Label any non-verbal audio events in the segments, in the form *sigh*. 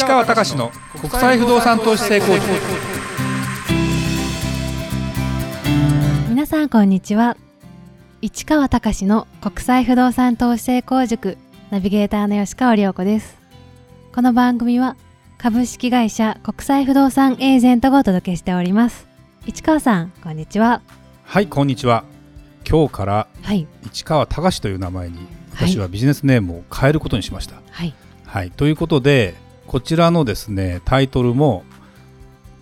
市川隆の国際不動産投資成功塾。皆さんこんにちは。市川隆の国際不動産投資成功塾ナビゲーターの吉川良子です。この番組は株式会社国際不動産エージェントがお届けしております。市川さんこんにちは。はいこんにちは。今日からはい。市川隆という名前に私はビジネスネームを変えることにしました、はい。はい、ということでこちらのですねタイトルも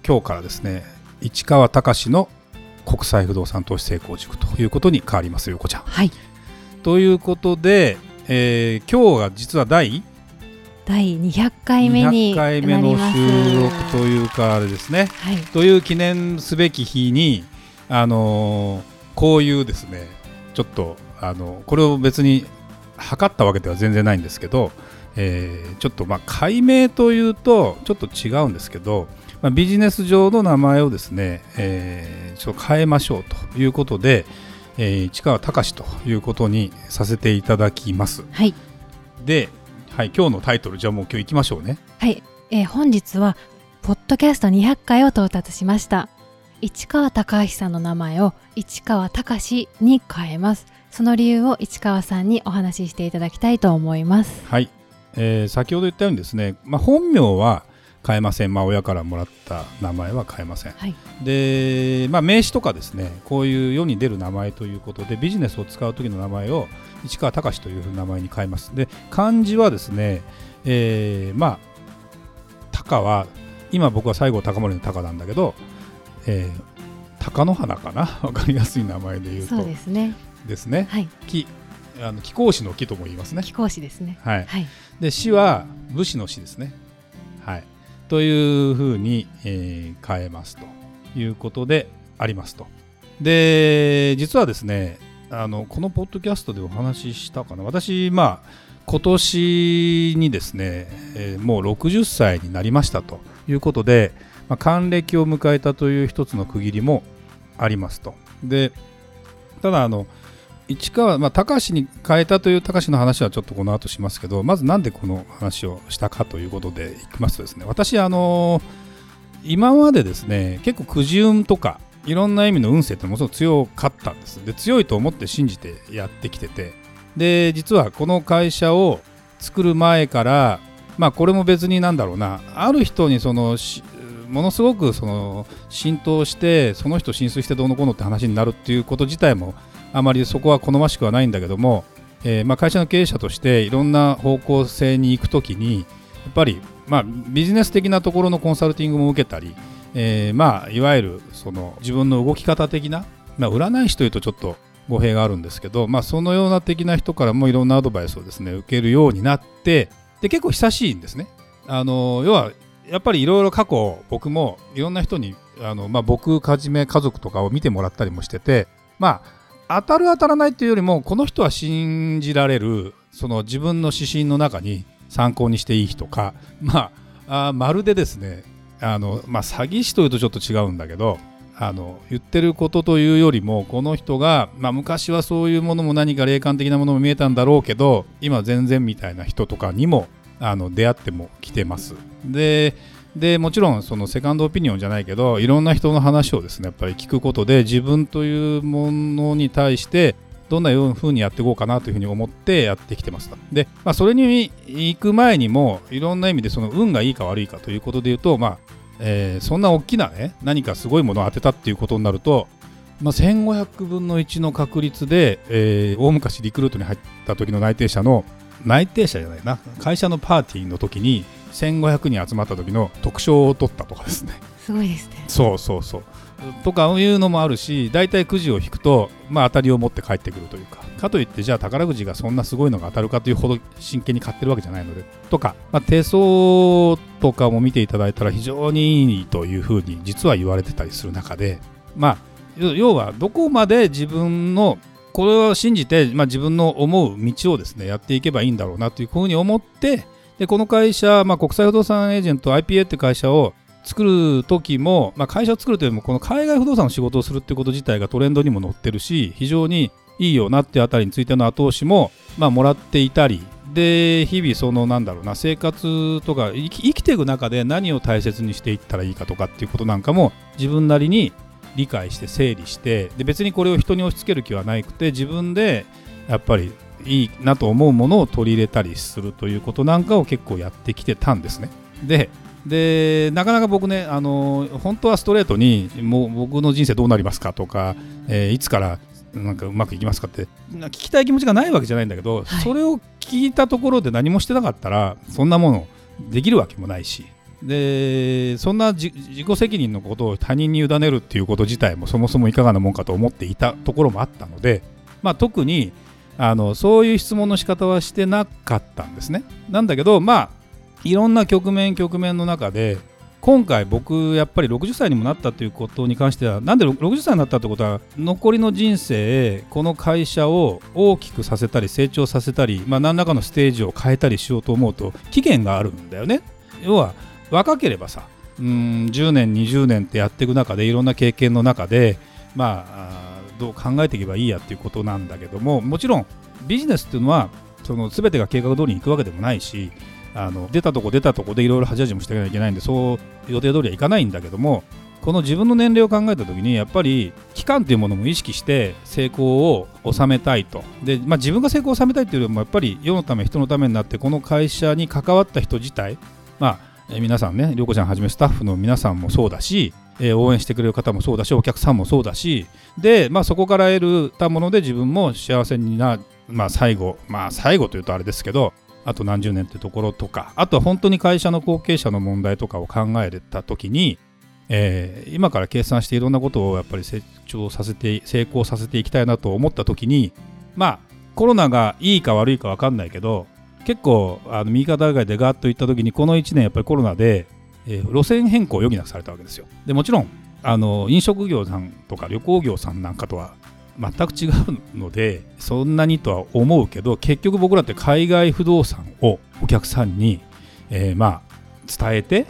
今日からですね市川隆の国際不動産投資成功塾ということに変わりますよこちゃん。はいということで、えー今日が実は第第200回目に200な回目の収録というかあれですね。はいという記念すべき日に、あのーこういうですねちょっとあのこれを別に測ったわけでは全然ないんですけど、えーちょっとまあ解明というとちょっと違うんですけど、まあ、ビジネス上の名前をですね、えーちょっと変えましょうということで、えー市川隆ということにさせていただきます。はい。で、はい、今日のタイトルじゃあもう今日行きましょうね。はい、えー本日はポッドキャスト200回を到達しました。市川隆さんの名前を市川隆に変えます。その理由を市川さんにお話ししていただきたいと思います。はい、えー先ほど言ったようにですね、まあ、本名は変えません、まあ、親からもらった名前は変えません。はい。で、まあ、名刺とかですねこういう世に出る名前ということでビジネスを使う時の名前を市川隆というふうな名前に変えます。で漢字はですね、えーまあ鷹は今僕は西郷隆盛の鷹なんだけど、えー鷹の花かな？*laughs* 分かりやすい名前で言うと。そうですね。ですね。はい。木あの貴公子の木とも言いますね貴公子ですねはいはいで死は武士の死ですね。はい、というふうに、えー変えますということでありますと。で実はですねあのこのポッドキャストでお話ししたかな私まあ今年にですね、えーもう60歳になりましたということで、まあ、還暦を迎えたという一つの区切りもありますと。でただあの市川、まあ、高橋に変えたという高橋の話はちょっとこの後しますけどまずなんでこの話をしたかということでいきますとですね私あの今までですね結構くじ運とかいろんな意味の運勢ってものすごく強かったんです。で強いと思って信じてやってきててで実はこの会社を作る前からまあこれも別になんだろうなある人にそのものすごくその浸透してその人浸水してどうのこうのって話になるっていうこと自体もあまりそこは好ましくはないんだけども、えーまあ、会社の経営者としていろんな方向性に行くときにやっぱり、まあ、ビジネス的なところのコンサルティングも受けたり、えーまあ、いわゆるその自分の動き方的な、まあ、占い師というとちょっと語弊があるんですけど、まあ、そのような的な人からもいろんなアドバイスをですね受けるようになってで結構久しいんですね。あの要はやっぱりいろいろ過去僕もいろんな人にあの、まあ、僕はじめ家族とかを見てもらったりもしててまあ当たる当たらないというよりもこの人は信じられるその自分の指針の中に参考にしていい人か *laughs* まああまるでですねあの、まあ、詐欺師というとちょっと違うんだけどあの言ってることというよりもこの人が、まあ、昔はそういうものも何か霊感的なものも見えたんだろうけど今全然みたいな人とかにもあの出会っても来てます。ででもちろんそのセカンドオピニオンじゃないけどいろんな人の話をですねやっぱり聞くことで自分というものに対してどんなふうにやっていこうかなというふうに思ってやってきてますとで、まあ、それに行く前にもいろんな意味でその運がいいか悪いかということで言うと、まあえーそんな大きなね何かすごいものを当てたっていうことになると、まあ、1500分の1の確率で、えー大昔リクルートに入った時の内定者の内定者じゃないな会社のパーティーの時に1500人集まった時の特賞を取ったとかですね。すごいですね。そうそうそう。とかいうのもあるし大体くじを引くと、まあ、当たりを持って帰ってくるというか。かといってじゃあ宝くじがそんなすごいのが当たるかというほど真剣に買ってるわけじゃないので。とか、まあ、手相とかも見ていただいたら非常にいいというふうに実は言われてたりする中で。まあ要要はどこまで自分のこれを信じて、まあ、自分の思う道をですねやっていけばいいんだろうなというふうに思ってでこの会社、まあ、国際不動産エージェント IPA っていう会社を作る時も、まあ、会社を作るというよりもこの海外不動産の仕事をするってこと自体がトレンドにも乗ってるし非常にいいよなっていうあたりについての後押しも、まあ、もらっていたりで日々そのなんだろうな生活とか生き生きていく中で何を大切にしていったらいいかとかっていうことなんかも自分なりに理解して整理してで別にこれを人に押し付ける気はなくて自分でやっぱりいいなと思うものを取り入れたりするということなんかを結構やってきてたんですね。ででなかなか僕ねあの本当はストレートにもう僕の人生どうなりますかとか、えー、いつからなんかうまくいきますかって聞きたい気持ちがないわけじゃないんだけど、はい、それを聞いたところで何もしてなかったらそんなものできるわけもないしでそんな自己責任のことを他人に委ねるっていうこと自体もそもそもいかがなもんかと思っていたところもあったので、まあ、特にあのそういう質問の仕方はしてなかったんですね。なんだけどまあいろんな局面局面の中で今回僕やっぱり60歳にもなったということに関してはなんで60歳になったってことは残りの人生この会社を大きくさせたり成長させたり、まあ、何らかのステージを変えたりしようと思うと期限があるんだよね。要は若ければさうん10年20年ってやっていく中でいろんな経験の中でまあどう考えていけばいいやっていうことなんだけどももちろんビジネスっていうのはその全てが計画通りにいくわけでもないしあの出たとこ出たとこでいろいろ恥じもしていかなきゃいけないんでそう予定通りはいかないんだけどもこの自分の年齢を考えた時にやっぱり期間というものも意識して成功を収めたいと。で、まあ、自分が成功を収めたいというよりもやっぱり世のため人のためになってこの会社に関わった人自体まあ皆さんね涼子ちゃんはじめスタッフの皆さんもそうだし、え応援してくれる方もそうだしお客さんもそうだしで、まあ、そこから得たもので自分も幸せにな、まあ、最後まあ最後というとあれですけどあと何十年というところとかあとは本当に会社の後継者の問題とかを考えた時に、えー、今から計算していろんなことをやっぱり成長させて成功させていきたいなと思った時にまあコロナがいいか悪いか分かんないけど結構あの右肩上がりでガーッといった時にこの1年やっぱりコロナで、えー、路線変更を余儀なくされたわけですよ。でもちろんあの飲食業さんとか旅行業さんなんかとは全く違うのでそんなにとは思うけど結局僕らって海外不動産をお客さんに、えー、まあ伝えて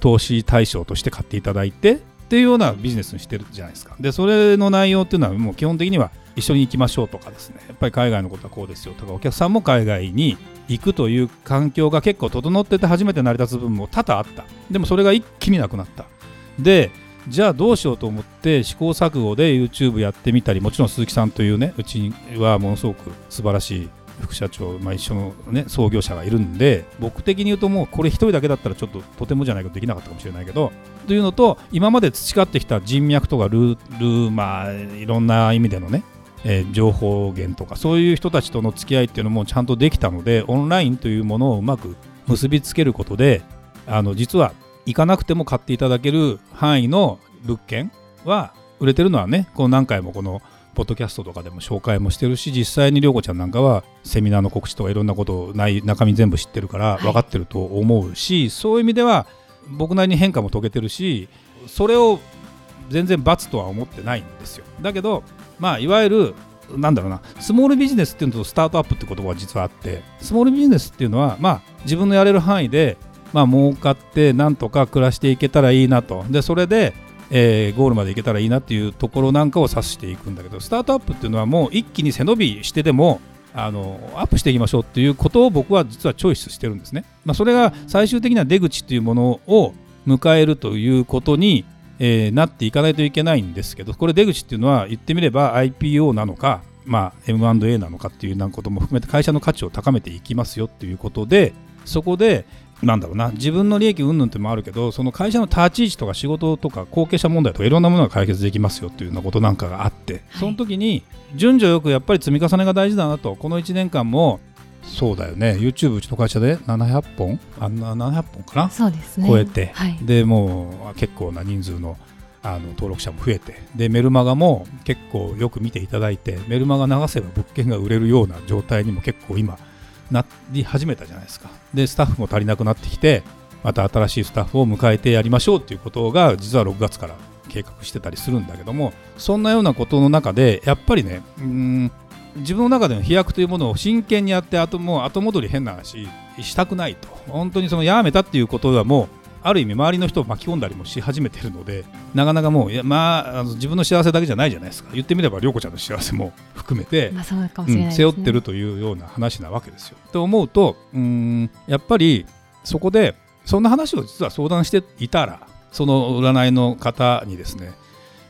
投資対象として買っていただいてっていうようなビジネスにしてるじゃないですか。でそれの内容っていうのはもう基本的には一緒に行きましょうとかですね。やっぱり海外のことはこうですよとかお客さんも海外に行くという環境が結構整ってて初めて成り立つ部分も多々あった。でもそれが一気になくなった。でじゃあどうしようと思って試行錯誤で YouTube やってみたりもちろん鈴木さんというねうちはものすごく素晴らしい副社長、まあ、一緒の、ね、創業者がいるんで僕的に言うともうこれ1人だけだったらちょっととてもじゃないかできなかったかもしれないけどというのと今まで培ってきた人脈とかルールまあいろんな意味でのねえー、情報源とかそういう人たちとの付き合いっていうのもちゃんとできたのでオンラインというものをうまく結びつけることであの実は行かなくても買っていただける範囲の物件は売れてるのはねこの何回もこのポッドキャストとかでも紹介もしてるし実際に涼子ちゃんなんかはセミナーの告知とかいろんなことをない中身全部知ってるから分かってると思うし、はい、そういう意味では僕なりに変化も遂げてるしそれを全然罰とは思ってないんですよ。だけどまあいわゆるなんだろうなスモールビジネスっていうのとスタートアップって言葉が実はあってスモールビジネスっていうのはまあ自分のやれる範囲でまあ儲かってなんとか暮らしていけたらいいなと。でそれでえー、ゴールまでいけたらいいなっていうところなんかを指していくんだけどスタートアップっていうのはもう一気に背伸びしてでもあのアップしていきましょうっていうことを僕は実はチョイスしてるんですね。まあ、それが最終的な出口っていうものを迎えるということにえー、なっていかないといけないんですけどこれ出口っていうのは言ってみれば IPO なのか、まあ、M&A なのかっていうようなことも含めて会社の価値を高めていきますよっていうことでそこでなんだろうな。自分の利益云々ってもあるけどその会社の立ち位置とか仕事とか後継者問題とかいろんなものが解決できますよっていうようなことなんかがあって、はい、その時に順序よくやっぱり積み重ねが大事だなと。この1年間もそうだよね。YouTube うちの会社で700本？あんな700本かな？そうですね。超えて、はい、でもう結構な人数のあの登録者も増えて。でメルマガも結構よく見ていただいてメルマガ流せば物件が売れるような状態にも結構今なり始めたじゃないですか。でスタッフも足りなくなってきてまた新しいスタッフを迎えてやりましょうっていうことが実は6月から計画してたりするんだけどもそんなようなことの中でやっぱりねうん自分の中での飛躍というものを真剣にやって後もう後戻り変な話したくないと。本当にそのやめたっていうことはもある意味周りの人を巻き込んだりもし始めてるのでなかなかもういや、まあ、あの自分の幸せだけじゃないじゃないですか。言ってみれば涼子ちゃんの幸せも含めて、まあそうん背負ってるというような話なわけですよ。と思うとうーんやっぱりそこでそんな話を実は相談していたらその占いの方にですね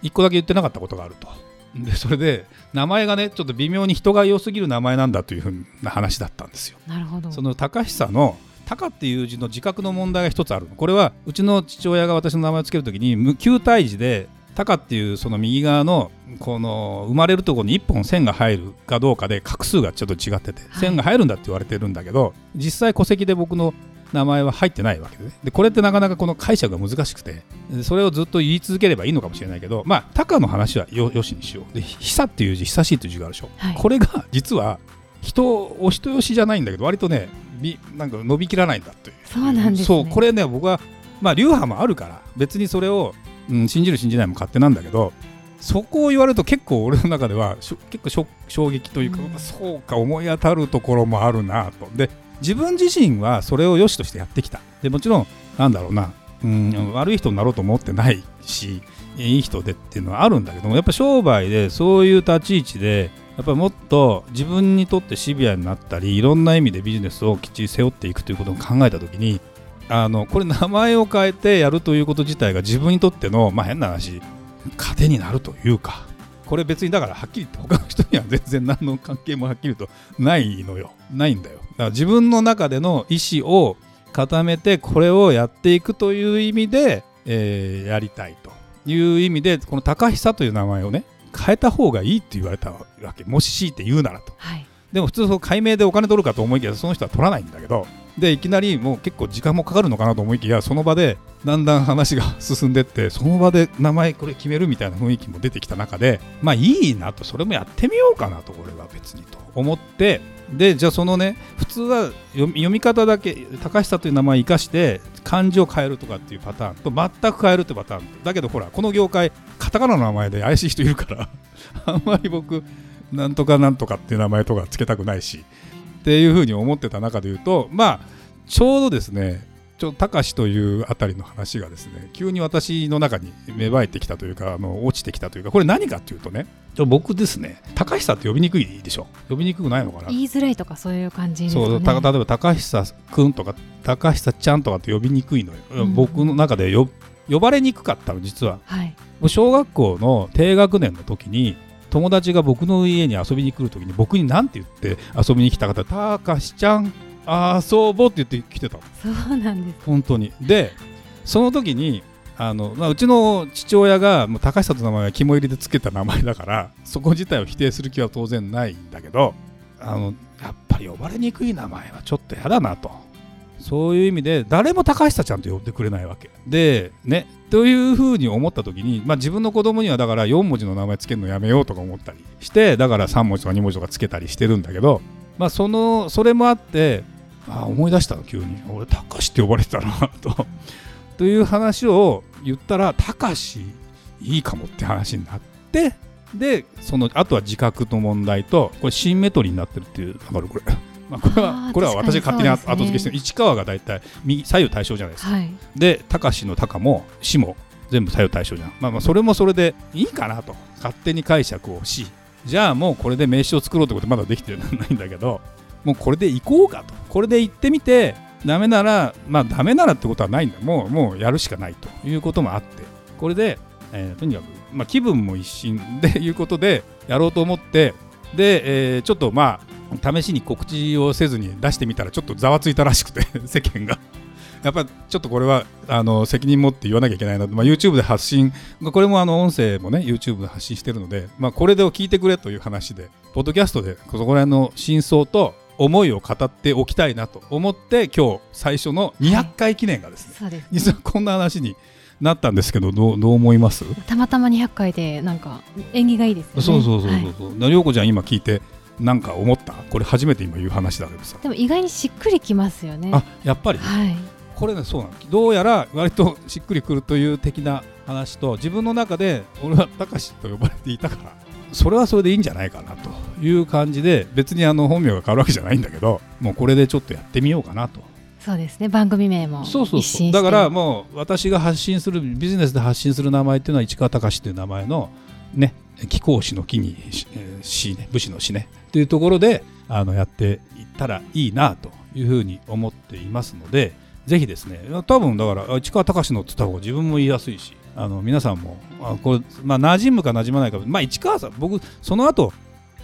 一個だけ言ってなかったことがあると。でそれで名前がねちょっと微妙に人が良すぎる名前なんだというふうな話だったんですよ。なるほどその高久の高っていう字の自覚の問題が一つあるこれはうちの父親が私の名前をつけるときに無球体字で高っていうその右側のこの生まれるところに1本線が入るかどうかで画数がちょっと違ってて、はい。線が入るんだって言われてるんだけど実際戸籍で僕の名前は入ってないわけで,、ね、でこれってなかなかこの解釈が難しくてでそれをずっと言い続ければいいのかもしれないけどまあ高の話はよよしにしよう。で久っていう字久しいという字があるでしょ、はい。これが実は人お人よしじゃないんだけど割とねびなんか伸びきらないんだという。そうなんですね。そうこれね僕はまあ流派もあるから別にそれを、うん、信じる信じないも勝手なんだけどそこを言われると結構俺の中では結構衝撃というか、うん。そうか思い当たるところもあるなと。で自分自身はそれを良しとしてやってきた。でもちろんなんだろうな、うん、悪い人になろうと思ってないしいい人でっていうのはあるんだけどもやっぱ商売でそういう立ち位置でやっぱりもっと自分にとってシビアになったりいろんな意味でビジネスをきっちり背負っていくということを考えた時にあのこれ名前を変えてやるということ自体が自分にとっての、まあ、変な話糧になるというかこれ別にだからはっきり言って他の人には全然何の関係もはっきりとないのよ。ないんだよ。だから自分の中での意思を固めてこれをやっていくという意味で、えーやりたいという意味でこの高久という名前をね変えた方がいいって言われたわけ。もし強いて言うならと。はい。でも普通その解明でお金取るかと思いきやその人は取らないんだけどでいきなりもう結構時間もかかるのかなと思いきやその場でだんだん話が進んでって *laughs* その場で名前これ決めるみたいな雰囲気も出てきた中でまあいいなとそれもやってみようかなとこれは別にと思ってでじゃあそのね普通は読み読み方だけ高久という名前を生かして漢字を変えるとかっていうパターンと全く変えるってパターンだけどほらこの業界カタカナの名前で怪しい人いるから *laughs* あんまり僕なんとかなんとかっていう名前とかつけたくないしっていうふうに思ってた中で言うとまあちょうどですねちょ高しというあたりの話がですね急に私の中に芽生えてきたというかあの落ちてきたというかこれ何かっていうとね僕ですね高久って呼びにくいでしょ？呼びにくくないのかな？言いづらいとかそういう感じですかね。そうた例えば高久くんとか高久ちゃんとかって呼びにくいのよ、うん。僕の中でよ呼ばれにくかったの実は。はい。もう小学校の低学年の時に友達が僕の家に遊びに来る時に僕に何て言って遊びに来た方「たかしちゃん遊ぼう」って言って来てたの。そうなんです。本当に。でその時にあの、まあ、うちの父親がもう高久と名前は肝入りでつけた名前だからそこ自体を否定する気は当然ないんだけどあのやっぱり呼ばれにくい名前はちょっとやだなとそういう意味で誰も高久ちゃんと呼んでくれないわけ。でねというふうに思った時に、まあ、自分の子供にはだから4文字の名前つけるのやめようとか思ったりしてだから3文字とか2文字とかつけたりしてるんだけど、まあ、そのそれもあってあ思い出したの急に。俺高志って呼ばれてたなと。*laughs* という話を言ったら高志いいかもって話になってでそのあとは自覚の問題とこれシンメトリーになってるっていうわかるこれ、まあ、これあはーこれは私が勝手に後付けしてる。市川が大体右左右対称じゃないですか。はい。で高志の高も志も全部左右対称じゃん、まあ、まあそれもそれでいいかなと。勝手に解釈をしじゃあもうこれで名刺を作ろうってことまだできてないんだけどもうこれで行こうかと。これで行ってみてダメならまあダメならってことはないんだ。もうもうやるしかないと。いうこともあって。これで、えーとにかく、まあ、気分も一新でいうことでやろうと思ってで、えーちょっとまあ試しに告知をせずに出してみたらちょっとざわついたらしくて *laughs* 世間が。やっぱりちょっとこれはあの責任持って言わなきゃいけないなと、まあ、YouTube で発信、まあこれもあの音声もね YouTube で発信してるので、まあ、これでを聞いてくれという話で、ポッドキャストでそこら辺の真相と思いを語っておきたいなと思って、今日最初の200回記念がですね、そうです、実はこんな話になったんですけど、どうどう思います、たまたま200回でなんか縁起がいいですよね。そうそうそうはいそう。そう、涼子ちゃん今聞いて、なんか思った？これ初めて今言う話だけどさ。でも意外にしっくりきますよね。あやっぱり、はい。これねそうなのどうやら割としっくりくるという的な話と自分の中で俺はたかしと呼ばれていたからそれはそれでいいんじゃないかなという感じで別にあの本名が変わるわけじゃないんだけどもうこれでちょっとやってみようかなと。そうですね。番組名もそうそうそう。だからもう私が発信するビジネスで発信する名前っていうのは市川隆という名前のね貴公子の木にえ死ね武士の死ねっていうところであのやっていったらいいなというふうに思っていますのでぜひですね多分だから市川隆のって言った方が自分も言いやすいしあの皆さんもあこれまあ馴染むか馴染まないかまあ市川さん僕その後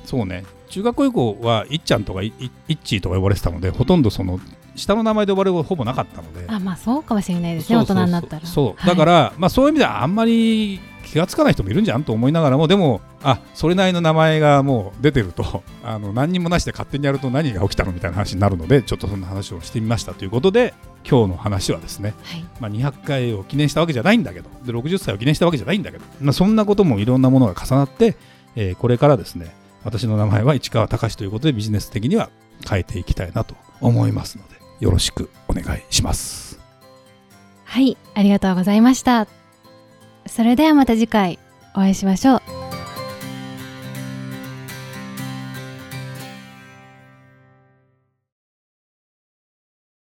そうね中学校以降はいっちゃんとかいいいっちーとか呼ばれてたのでほとんどその下の名前で呼ばれるほぼなかったので。あまあそうかもしれないですね大人になったら。そう、はい。だから、まあ、そういう意味ではあんまり気がつかない人もいるんじゃんと思いながらもでもあそれなりの名前がもう出てると *laughs* あの何にもなしで勝手にやると何が起きたのみたいな話になるのでちょっとそんな話をしてみましたということで今日の話はですね、はい。まあ、200回を記念したわけじゃないんだけどで60歳を記念したわけじゃないんだけど、まあ、そんなこともいろんなものが重なって、えーこれからですね私の名前は市川隆ということでビジネス的には変えていきたいなと思いますのでよろしくお願いします。はいありがとうございましたそれではまた次回お会いしましょう